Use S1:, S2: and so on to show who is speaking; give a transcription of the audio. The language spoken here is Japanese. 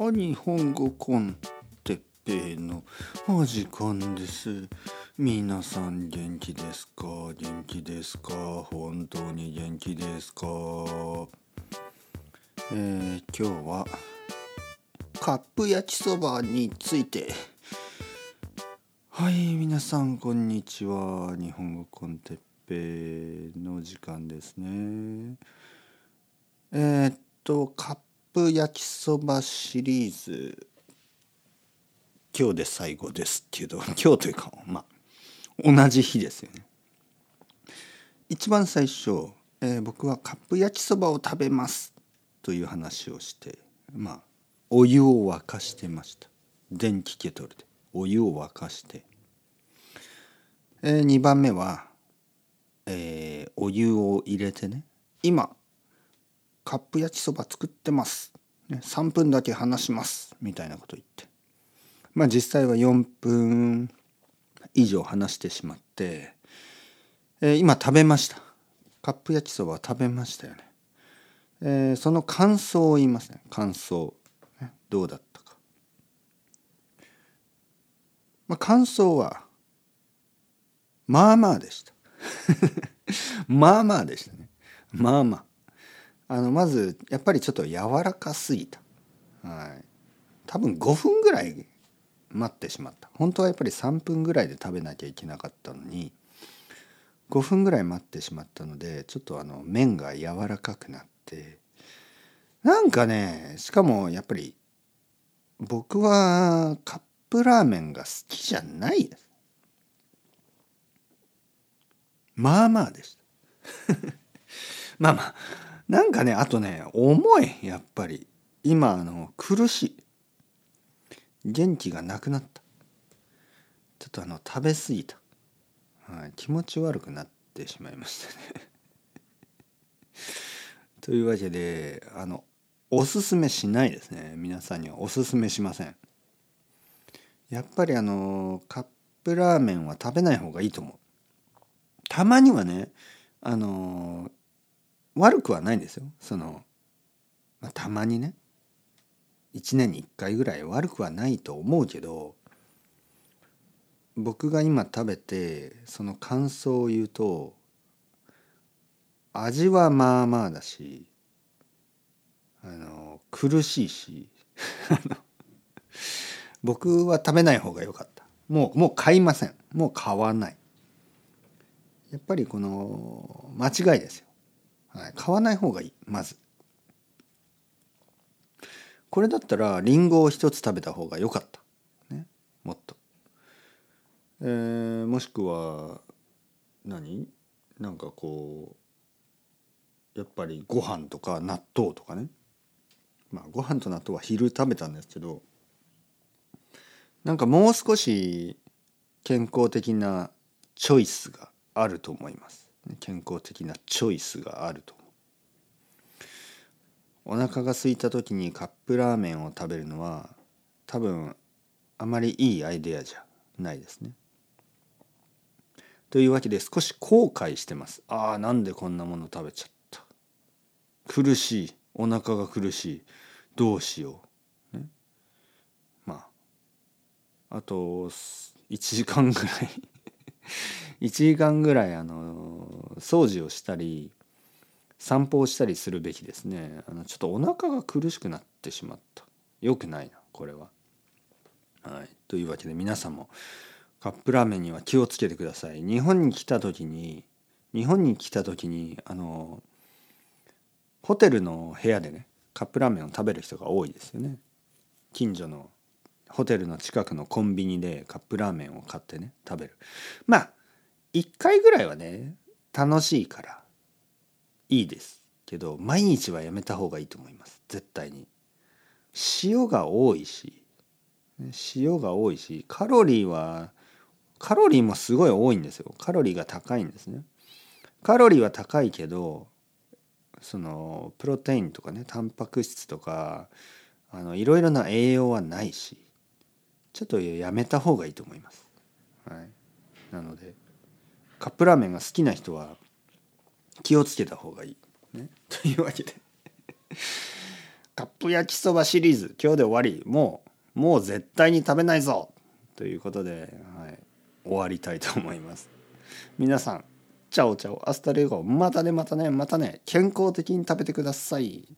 S1: あ日本語コンテッペイのお時間です。皆さん元気ですか？元気ですか？本当に元気ですか？えー、今日はカップ焼きそばについて。はい皆さんこんにちは。日本語コンテッペイの時間ですね。えー、っとカップップ焼きそばシリーズ。今日で最後ですけど 今日というかまあ同じ日ですよね。一番最初、えー、僕はカップ焼きそばを食べますという話をしてまあお湯を沸かしてました。電気ケトルで。お湯を沸かして、えー、2番目は、えー、お湯を入れてね。今カップ焼きそば作ってます、ね、3分だけ話します。みたいなこと言って。まあ実際は4分以上話してしまって、えー、今食べました。カップ焼きそば食べましたよね、えー、その感想を言いますね。感想、ね、どうだったか。まあ感想はまあまあでした。まあまあでしたね。まあまあ。あのまずやっぱりちょっと柔らかすぎた、はい、多分5分ぐらい待ってしまった。本当はやっぱり3分ぐらいで食べなきゃいけなかったのに5分ぐらい待ってしまったのでちょっとあの麺が柔らかくなってなんかねしかもやっぱり僕はカップラーメンが好きじゃないです。まあまあでした。まあまあ。なんかねあとね重いやっぱり。今あの苦しい。元気がなくなった。ちょっとあの食べ過ぎた、はい、気持ち悪くなってしまいましたね。というわけであのおすすめしないですね。皆さんにはおすすめしません。やっぱりあのカップラーメンは食べない方がいいと思う。たまにはねあの悪くはないんですよ。その、まあ、たまにね1年に1回ぐらい悪くはないと思うけど僕が今食べてその感想を言うと味はまあまあだしあの苦しいし 僕は食べない方が良かった。もうもう買いません。もう買わない。やっぱりこの間違いですよ。はい、買わない方がいいまず。これだったらりんごを一つ食べた方が良かった、ね、もっと、えー、もしくは何？なんかこうやっぱりご飯とか納豆とかね。まあご飯と納豆は昼食べたんですけどなんかもう少し健康的なチョイスがあると思います。健康的なチョイスがあるとお腹が空いた時にカップラーメンを食べるのは多分あまりいいアイデアじゃないですね。というわけで少し後悔してます。ああなんでこんなもの食べちゃった。苦しいお腹が苦しいどうしよう。ね、まああと1時間ぐらい 1時間ぐらいあの掃除をしたり散歩をしたりするべきですねあのちょっとお腹が苦しくなってしまったよくないなこれは。はい、というわけで皆さんもカップラーメンには気をつけてください。日本に来た時に日本に来た時にあのホテルの部屋でねカップラーメンを食べる人が多いですよね。近所のホテルの近くのコンビニでカップラーメンを買ってね食べるまあ1回ぐらいはね楽しいからいいですけど毎日はやめた方がいいと思います。絶対に。塩が多いし塩が多いしカロリーはカロリーもすごい多いんですよ。カロリーが高いんですね。カロリーは高いけどそのプロテインとかねタンパク質とかあのいろいろな栄養はないしちょっとやめた方がいいと思います。はい、なのでカップラーメンが好きな人は気をつけた方がいい。ね、というわけで。カップ焼きそばシリーズ今日で終わり。もうもう絶対に食べないぞ。ということで、はい、終わりたいと思います。皆さんチャオチャオ。 Hasta luego またねまたねまたね。健康的に食べてください。